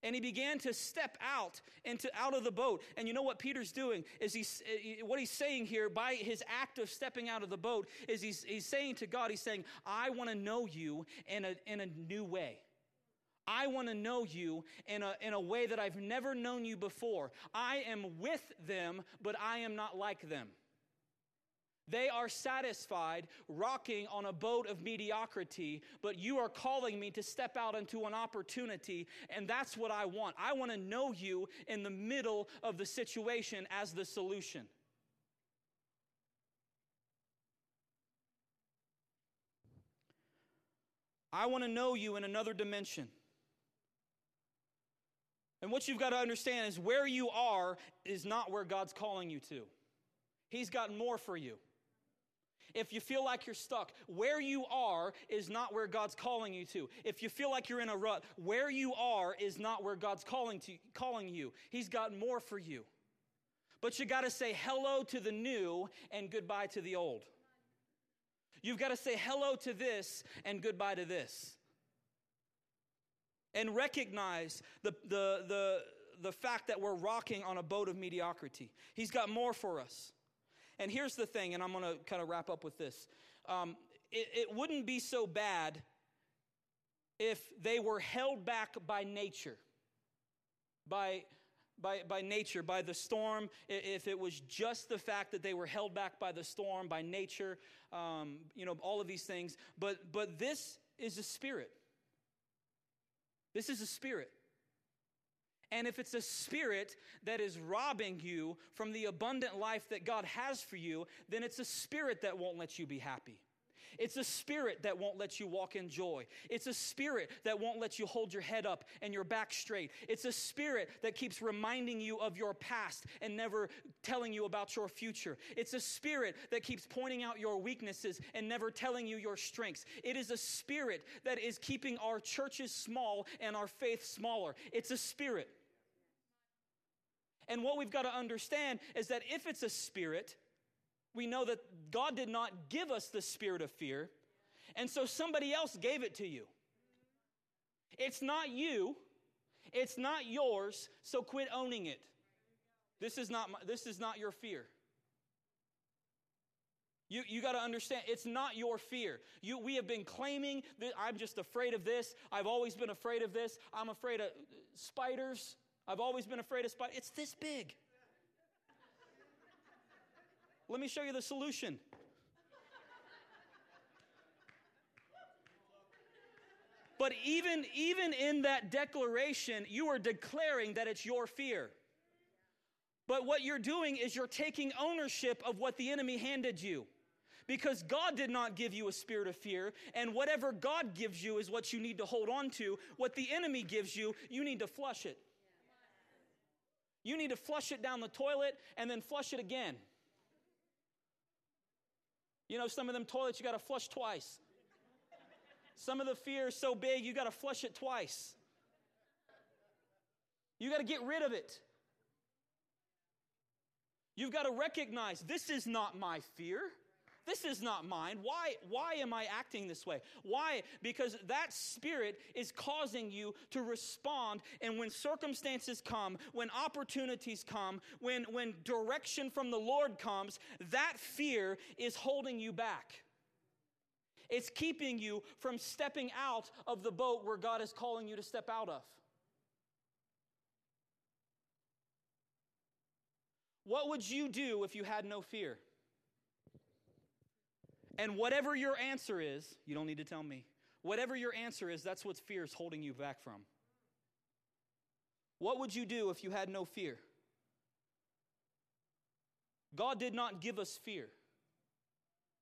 And he began to step out into out of the boat and you know what peter's doing is he's eh, what he's saying here by his act of stepping out of the boat is he's, he's saying to god he's saying i want to know you in a, in a new way I want to know you in a, in a way that I've never known you before. I am with them, but I am not like them. They are satisfied rocking on a boat of mediocrity, but you are calling me to step out into an opportunity, and that's what I want. I want to know you in the middle of the situation as the solution. I want to know you in another dimension. And what you've got to understand is where you are is not where God's calling you to. He's got more for you. If you feel like you're stuck, where you are is not where God's calling you to. If you feel like you're in a rut, where you are is not where God's calling to calling you. He's got more for you. But you got to say hello to the new and goodbye to the old. You've got to say hello to this and goodbye to this. And recognize the, the, the, the fact that we're rocking on a boat of mediocrity. He's got more for us. And here's the thing, and I'm going to kind of wrap up with this. Um, it, it wouldn't be so bad if they were held back by nature, by, by, by nature, by the storm, if it was just the fact that they were held back by the storm, by nature, um, you know, all of these things. But, but this is a spirit. This is a spirit. And if it's a spirit that is robbing you from the abundant life that God has for you, then it's a spirit that won't let you be happy. It's a spirit that won't let you walk in joy. It's a spirit that won't let you hold your head up and your back straight. It's a spirit that keeps reminding you of your past and never telling you about your future. It's a spirit that keeps pointing out your weaknesses and never telling you your strengths. It is a spirit that is keeping our churches small and our faith smaller. It's a spirit. And what we've got to understand is that if it's a spirit, we know that God did not give us the spirit of fear, and so somebody else gave it to you. It's not you, it's not yours, so quit owning it. This is not, my, this is not your fear. You, you got to understand, it's not your fear. You, we have been claiming that I'm just afraid of this. I've always been afraid of this. I'm afraid of spiders. I've always been afraid of spiders. It's this big. Let me show you the solution. But even, even in that declaration, you are declaring that it's your fear. But what you're doing is you're taking ownership of what the enemy handed you. Because God did not give you a spirit of fear, and whatever God gives you is what you need to hold on to. What the enemy gives you, you need to flush it. You need to flush it down the toilet and then flush it again. You know, some of them toilets you got to flush twice. Some of the fear is so big you got to flush it twice. You got to get rid of it. You've got to recognize this is not my fear. This is not mine. Why, why am I acting this way? Why? Because that spirit is causing you to respond. And when circumstances come, when opportunities come, when, when direction from the Lord comes, that fear is holding you back. It's keeping you from stepping out of the boat where God is calling you to step out of. What would you do if you had no fear? And whatever your answer is, you don't need to tell me. Whatever your answer is, that's what fear is holding you back from. What would you do if you had no fear? God did not give us fear.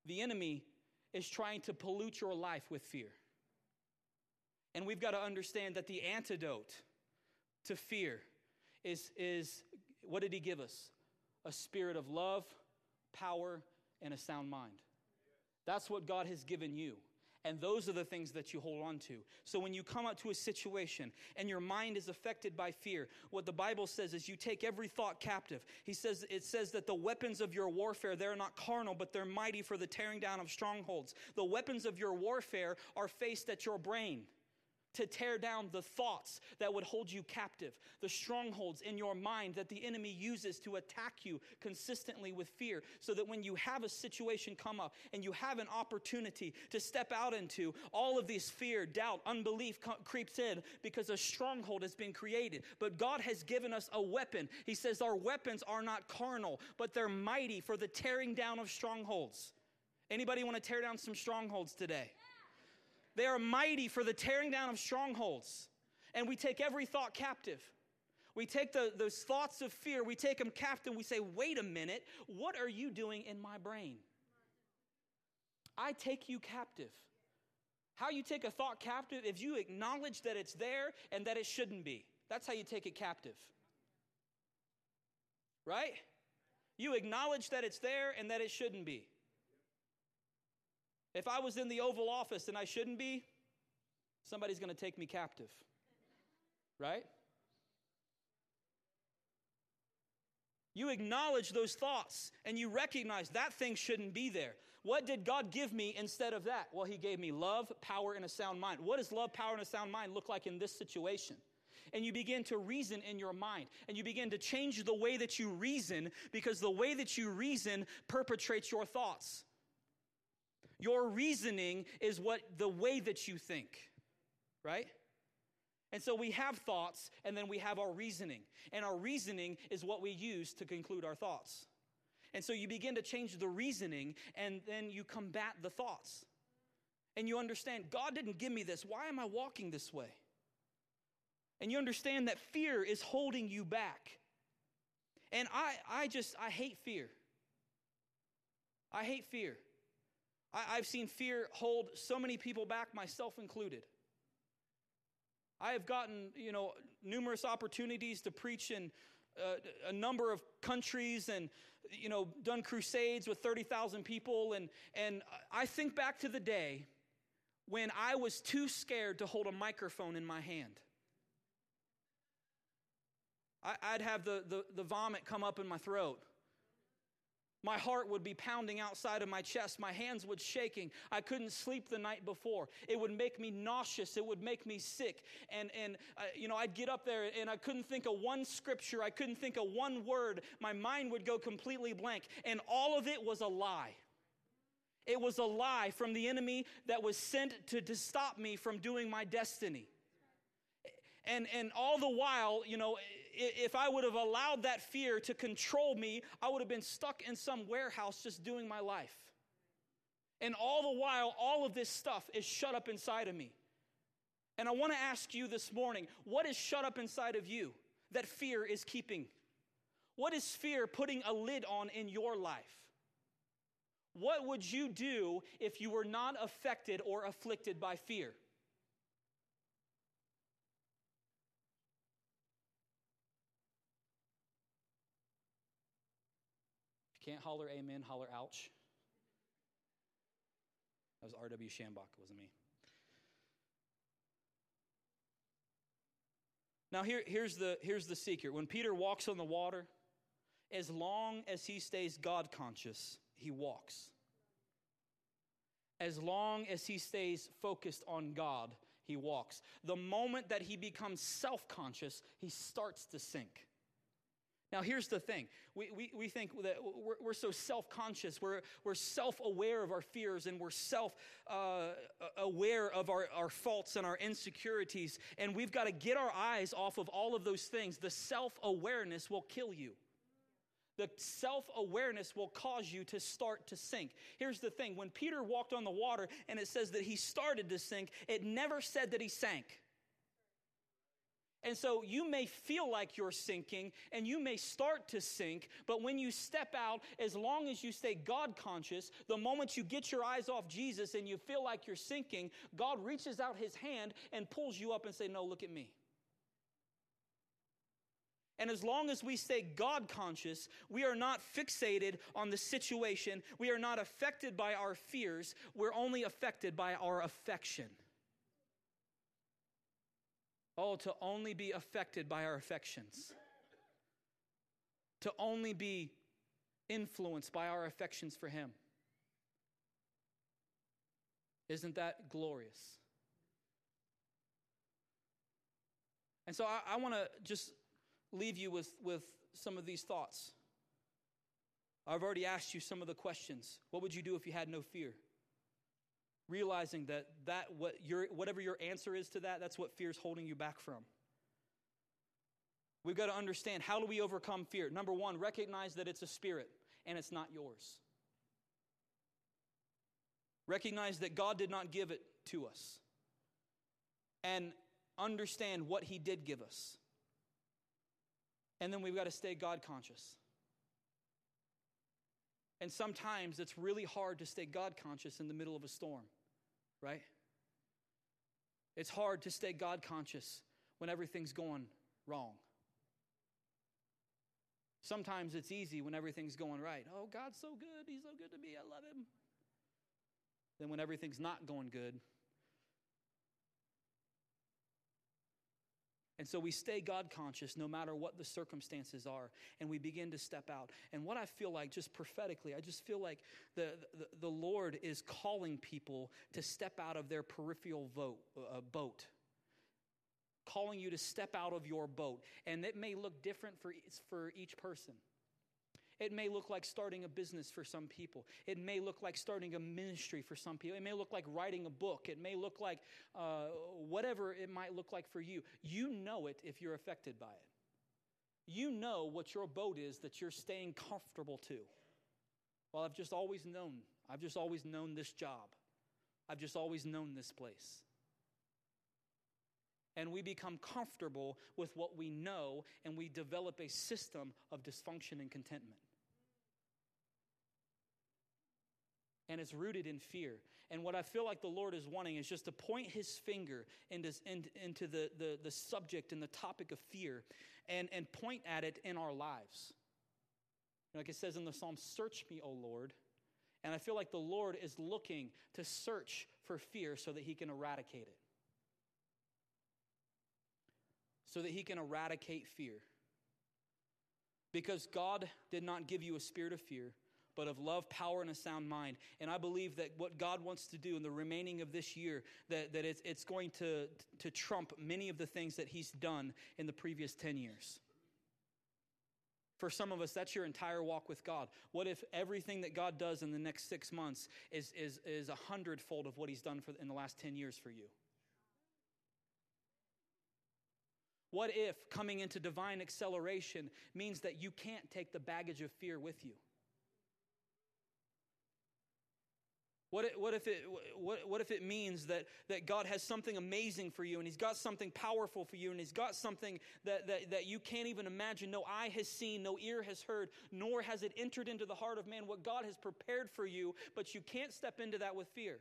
The enemy is trying to pollute your life with fear. And we've got to understand that the antidote to fear is, is what did he give us? A spirit of love, power, and a sound mind. That's what God has given you. And those are the things that you hold on to. So when you come up to a situation and your mind is affected by fear, what the Bible says is you take every thought captive. He says it says that the weapons of your warfare they're not carnal, but they're mighty for the tearing down of strongholds. The weapons of your warfare are faced at your brain to tear down the thoughts that would hold you captive, the strongholds in your mind that the enemy uses to attack you consistently with fear, so that when you have a situation come up and you have an opportunity to step out into, all of this fear, doubt, unbelief creeps in because a stronghold has been created. But God has given us a weapon. He says our weapons are not carnal, but they're mighty for the tearing down of strongholds. Anybody want to tear down some strongholds today? They are mighty for the tearing down of strongholds. And we take every thought captive. We take the, those thoughts of fear, we take them captive. We say, wait a minute, what are you doing in my brain? I take you captive. How you take a thought captive if you acknowledge that it's there and that it shouldn't be. That's how you take it captive. Right? You acknowledge that it's there and that it shouldn't be. If I was in the Oval Office and I shouldn't be, somebody's going to take me captive. Right? You acknowledge those thoughts and you recognize that thing shouldn't be there. What did God give me instead of that? Well, He gave me love, power, and a sound mind. What does love, power, and a sound mind look like in this situation? And you begin to reason in your mind. And you begin to change the way that you reason because the way that you reason perpetrates your thoughts. Your reasoning is what the way that you think, right? And so we have thoughts and then we have our reasoning. And our reasoning is what we use to conclude our thoughts. And so you begin to change the reasoning and then you combat the thoughts. And you understand, God didn't give me this. Why am I walking this way? And you understand that fear is holding you back. And I, I just, I hate fear. I hate fear. I, have seen fear hold so many people back, myself included. I have gotten, you know, numerous opportunities to preach in uh, a number of countries and, you know, done crusades with 30,000 people. And, and I think back to the day when I was too scared to hold a microphone in my hand. I, would have the, the, the vomit come up in my throat. My heart would be pounding outside of my chest. My hands would shaking. I couldn't sleep the night before. It would make me nauseous. It would make me sick. And, and uh, you know, I'd get up there and I couldn't think of one scripture. I couldn't think of one word. My mind would go completely blank. And all of it was a lie. It was a lie from the enemy that was sent to, to stop me from doing my destiny. And, and all the while, you know, if I would have allowed that fear to control me, I would have been stuck in some warehouse just doing my life. And all the while, all of this stuff is shut up inside of me. And I want to ask you this morning what is shut up inside of you that fear is keeping? What is fear putting a lid on in your life? What would you do if you were not affected or afflicted by fear? Can't holler amen, holler ouch. That was R.W. Schambach, wasn't me. Now, here, here's, the, here's the secret. When Peter walks on the water, as long as he stays God conscious, he walks. As long as he stays focused on God, he walks. The moment that he becomes self conscious, he starts to sink. Now, here's the thing we, we, we think that we're, we're so self conscious, we're, we're self aware of our fears, and we're self uh, aware of our, our faults and our insecurities. And we've got to get our eyes off of all of those things. The self awareness will kill you. The self awareness will cause you to start to sink. Here's the thing when Peter walked on the water and it says that he started to sink, it never said that he sank. And so you may feel like you're sinking and you may start to sink, but when you step out, as long as you stay God conscious, the moment you get your eyes off Jesus and you feel like you're sinking, God reaches out his hand and pulls you up and say, "No, look at me." And as long as we stay God conscious, we are not fixated on the situation. We are not affected by our fears. We're only affected by our affection. Oh, to only be affected by our affections. To only be influenced by our affections for Him. Isn't that glorious? And so I, I want to just leave you with, with some of these thoughts. I've already asked you some of the questions. What would you do if you had no fear? Realizing that, that what your, whatever your answer is to that, that's what fear is holding you back from. We've got to understand how do we overcome fear? Number one, recognize that it's a spirit and it's not yours. Recognize that God did not give it to us. And understand what He did give us. And then we've got to stay God conscious. And sometimes it's really hard to stay God conscious in the middle of a storm, right? It's hard to stay God conscious when everything's going wrong. Sometimes it's easy when everything's going right. Oh, God's so good. He's so good to me. I love him. Then when everything's not going good, And so we stay God conscious no matter what the circumstances are, and we begin to step out. And what I feel like, just prophetically, I just feel like the, the, the Lord is calling people to step out of their peripheral vote, uh, boat, calling you to step out of your boat. And it may look different for, for each person. It may look like starting a business for some people. It may look like starting a ministry for some people. It may look like writing a book. It may look like uh, whatever it might look like for you. You know it if you're affected by it. You know what your boat is that you're staying comfortable to. Well, I've just always known. I've just always known this job. I've just always known this place and we become comfortable with what we know and we develop a system of dysfunction and contentment. And it's rooted in fear. And what I feel like the Lord is wanting is just to point his finger into, into the, the, the subject and the topic of fear and, and point at it in our lives. Like it says in the Psalm, Search me, O Lord. And I feel like the Lord is looking to search for fear so that he can eradicate it. So that he can eradicate fear. Because God did not give you a spirit of fear, but of love, power, and a sound mind. And I believe that what God wants to do in the remaining of this year, that, that it's, it's going to, to trump many of the things that He's done in the previous 10 years. For some of us, that's your entire walk with God. What if everything that God does in the next six months is, is, is a hundredfold of what He's done for, in the last 10 years for you? What if coming into divine acceleration means that you can't take the baggage of fear with you? What, what, if it, what, what if it means that, that God has something amazing for you and He's got something powerful for you and He's got something that, that, that you can't even imagine? No eye has seen, no ear has heard, nor has it entered into the heart of man what God has prepared for you, but you can't step into that with fear.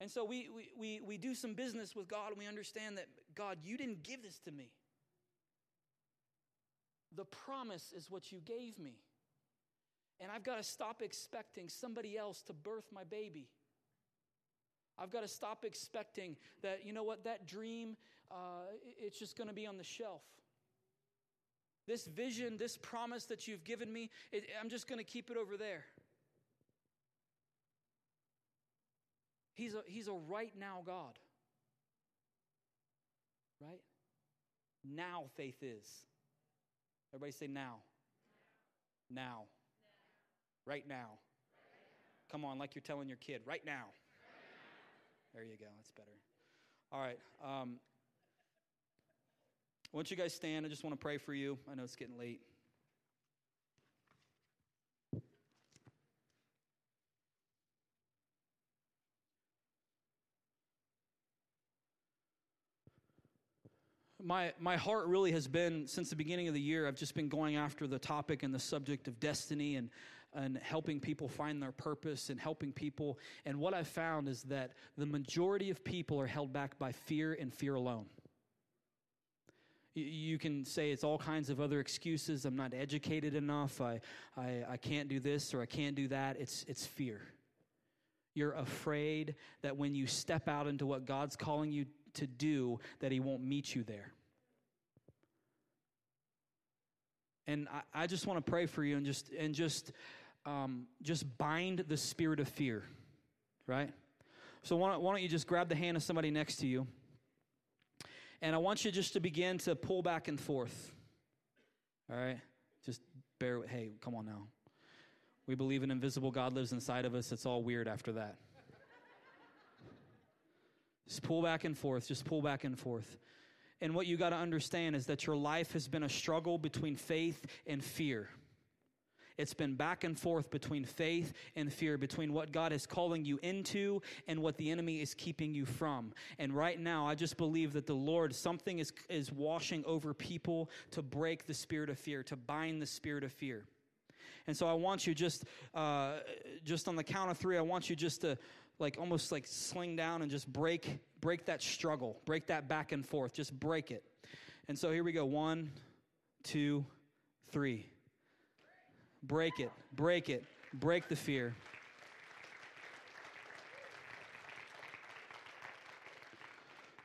And so we, we, we, we do some business with God and we understand that, God, you didn't give this to me. The promise is what you gave me. And I've got to stop expecting somebody else to birth my baby. I've got to stop expecting that, you know what, that dream, uh, it's just going to be on the shelf. This vision, this promise that you've given me, it, I'm just going to keep it over there. He's a, he's a right now God. Right? Now faith is. Everybody say now. Now. Right now. Come on, like you're telling your kid, right now. There you go, that's better. All right. Um, once you guys stand, I just want to pray for you. I know it's getting late. my, my heart really has been, since the beginning of the year, I've just been going after the topic and the subject of destiny and, and helping people find their purpose and helping people. And what I've found is that the majority of people are held back by fear and fear alone. You can say it's all kinds of other excuses. I'm not educated enough. I, I, I can't do this or I can't do that. It's, it's fear. You're afraid that when you step out into what God's calling you to do, that He won't meet you there. And I, I just want to pray for you and just and just um, just bind the spirit of fear, right? So why don't, you just grab the hand of somebody next to you? And I want you just to begin to pull back and forth. All right? Just bear with, hey, come on now. We believe an invisible God lives inside of us. It's all weird after that. just pull back and forth. Just pull back and forth. And what you got to understand is that your life has been a struggle between faith and fear. It's been back and forth between faith and fear, between what God is calling you into and what the enemy is keeping you from. And right now, I just believe that the Lord, something is, is washing over people to break the spirit of fear, to bind the spirit of fear. And so I want you just, uh, just on the count of three, I want you just to like almost like sling down and just break, break that struggle, break that back and forth, just break it. And so here we go. One, two, three. Break it, break it, break the fear.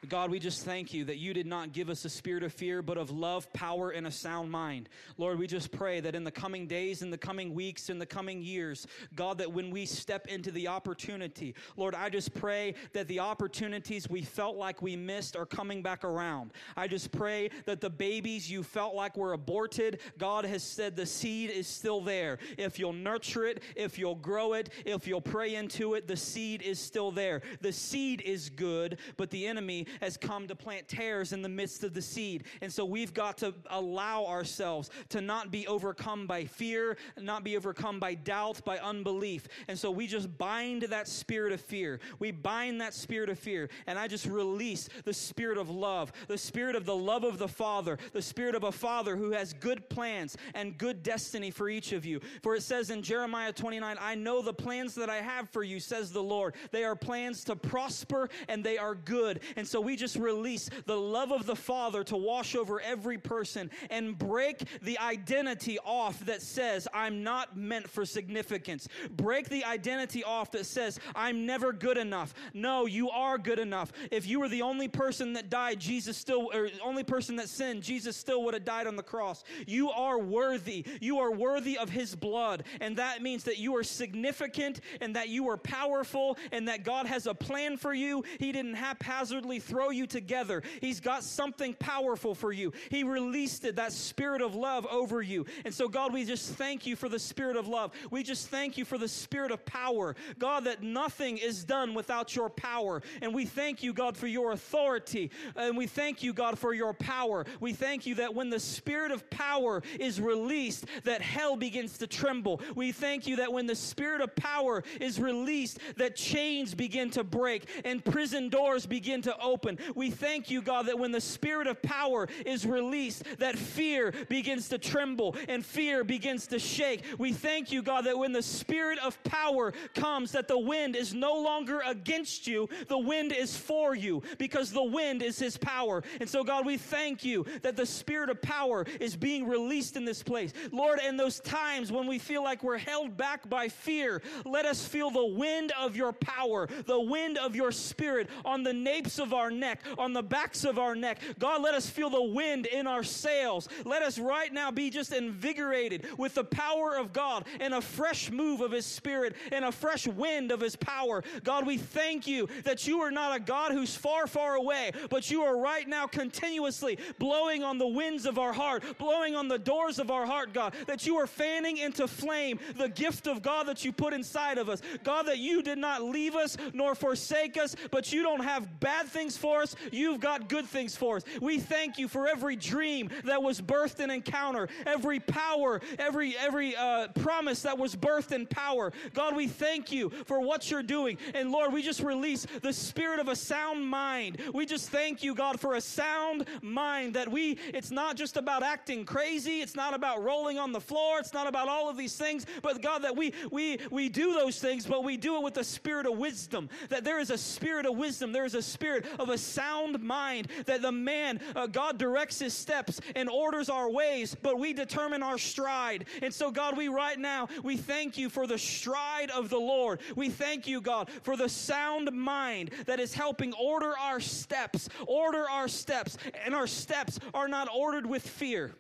God, we just thank you that you did not give us a spirit of fear, but of love, power, and a sound mind. Lord, we just pray that in the coming days, in the coming weeks, in the coming years, God, that when we step into the opportunity, Lord, I just pray that the opportunities we felt like we missed are coming back around. I just pray that the babies you felt like were aborted, God has said the seed is still there. If you'll nurture it, if you'll grow it, if you'll pray into it, the seed is still there. The seed is good, but the enemy has come to plant tares in the midst of the seed. And so we've got to allow ourselves to not be overcome by fear, not be overcome by doubt, by unbelief. And so we just bind that spirit of fear. We bind that spirit of fear. And I just release the spirit of love, the spirit of the love of the Father, the spirit of a Father who has good plans and good destiny for each of you. For it says in Jeremiah 29, I know the plans that I have for you, says the Lord. They are plans to prosper and they are good. And so we just release the love of the Father to wash over every person and break the identity off that says, I'm not meant for significance. Break the identity off that says, I'm never good enough. No, you are good enough. If you were the only person that died, Jesus still, or only person that sinned, Jesus still would have died on the cross. You are worthy. You are worthy of his blood. And that means that you are significant and that you are powerful and that God has a plan for you. He didn't haphazardly throw you together. He's got something powerful for you. He released it, that spirit of love over you. And so, God, we just thank you for the spirit of love. We just thank you for the spirit of power. God, that nothing is done without your power. And we thank you, God, for your authority. And we thank you, God, for your power. We thank you that when the spirit of power is released, that hell begins to tremble. We thank you that when the spirit of power is released, that chains begin to break and prison doors begin to open open. We thank you, God, that when the spirit of power is released, that fear begins to tremble and fear begins to shake. We thank you, God, that when the spirit of power comes, that the wind is no longer against you, the wind is for you because the wind is his power. And so, God, we thank you that the spirit of power is being released in this place. Lord, in those times when we feel like we're held back by fear, let us feel the wind of your power, the wind of your spirit on the napes of our neck, on the backs of our neck. God, let us feel the wind in our sails. Let us right now be just invigorated with the power of God and a fresh move of His Spirit and a fresh wind of His power. God, we thank you that you are not a God who's far, far away, but you are right now continuously blowing on the winds of our heart, blowing on the doors of our heart, God, that you are fanning into flame the gift of God that you put inside of us. God, that you did not leave us nor forsake us, but you don't have bad things for us, you've got good things for us. We thank you for every dream that was birthed in encounter, every power, every every uh, promise that was birthed in power. God, we thank you for what you're doing. And Lord, we just release the spirit of a sound mind. We just thank you, God, for a sound mind that we, it's not just about acting crazy. It's not about rolling on the floor. It's not about all of these things. But God, that we, we, we do those things, but we do it with the spirit of wisdom. That there is a spirit of wisdom. There is a spirit of of a sound mind, that the man, uh, God directs his steps and orders our ways, but we determine our stride. And so, God, we right now, we thank you for the stride of the Lord. We thank you, God, for the sound mind that is helping order our steps, order our steps, and our steps are not ordered with fear.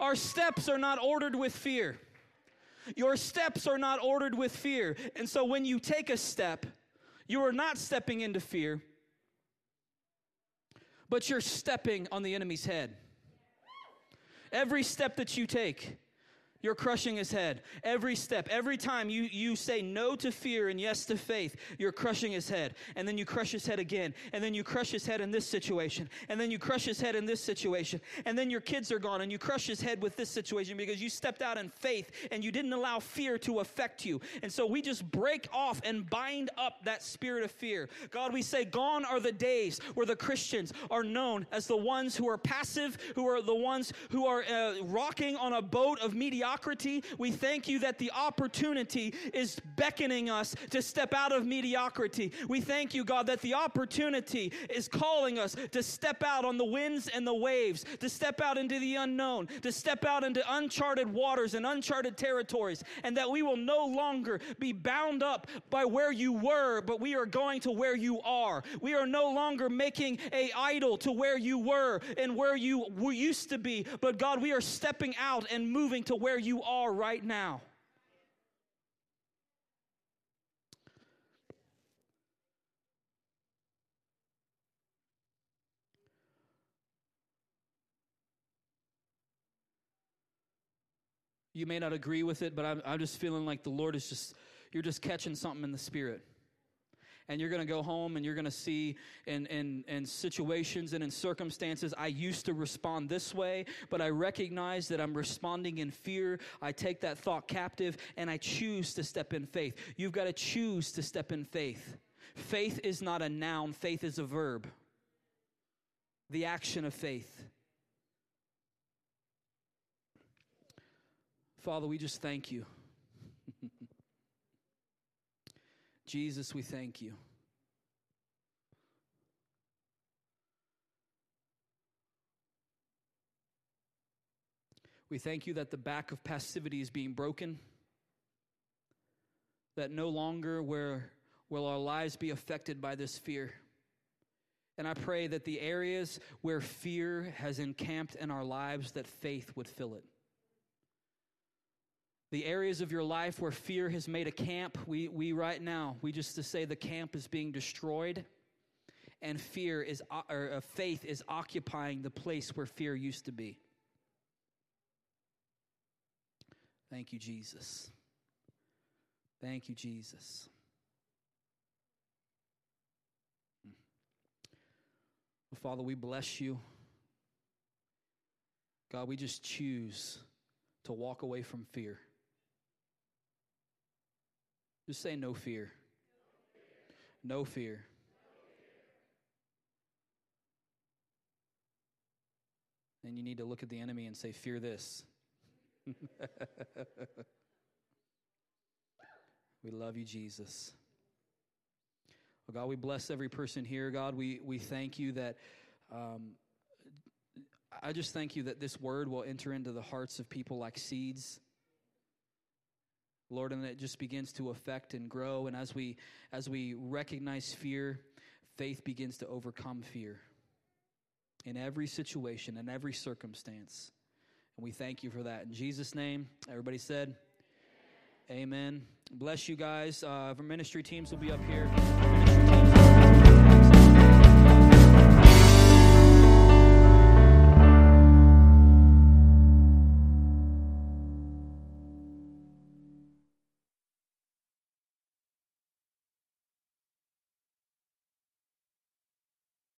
Our steps are not ordered with fear. Your steps are not ordered with fear. And so when you take a step, you are not stepping into fear, but you're stepping on the enemy's head. Every step that you take, you're crushing his head. Every step, every time you, you say no to fear and yes to faith, you're crushing his head. And then you crush his head again. And then you crush his head in this situation. And then you crush his head in this situation. And then your kids are gone and you crush his head with this situation because you stepped out in faith and you didn't allow fear to affect you. And so we just break off and bind up that spirit of fear. God, we say, gone are the days where the Christians are known as the ones who are passive, who are the ones who are uh, rocking on a boat of mediocrity mediocrity. We thank you that the opportunity is beckoning us to step out of mediocrity. We thank you, God, that the opportunity is calling us to step out on the winds and the waves, to step out into the unknown, to step out into uncharted waters and uncharted territories, and that we will no longer be bound up by where you were, but we are going to where you are. We are no longer making a idol to where you were and where you used to be, but God, we are stepping out and moving to where you are right now. You may not agree with it, but I'm, I'm just feeling like the Lord is just, you're just catching something in the spirit and you're going to go home and you're going to see in, in, in situations and in circumstances, I used to respond this way, but I recognize that I'm responding in fear. I take that thought captive and I choose to step in faith. You've got to choose to step in faith. Faith is not a noun, faith is a verb. The action of faith. Father, we just thank you. Jesus, we thank you. We thank you that the back of passivity is being broken, that no longer where will our lives be affected by this fear. And I pray that the areas where fear has encamped in our lives, that faith would fill it the areas of your life where fear has made a camp, we, we right now, we just to say the camp is being destroyed and fear is, or uh, faith is occupying the place where fear used to be. Thank you, Jesus. Thank you, Jesus. Well, Father, we bless you. God, we just choose to walk away from fear. Just say no fear. No fear. And you need to look at the enemy and say, Fear this. we love you, Jesus. Well, God, we bless every person here. God, we, we thank you that. Um, I just thank you that this word will enter into the hearts of people like seeds Lord, and it just begins to affect and grow. And as we as we recognize fear, faith begins to overcome fear in every situation, in every circumstance. And we thank you for that. In Jesus' name, everybody said, Amen. Amen. Bless you guys. Uh, our ministry teams will be up here.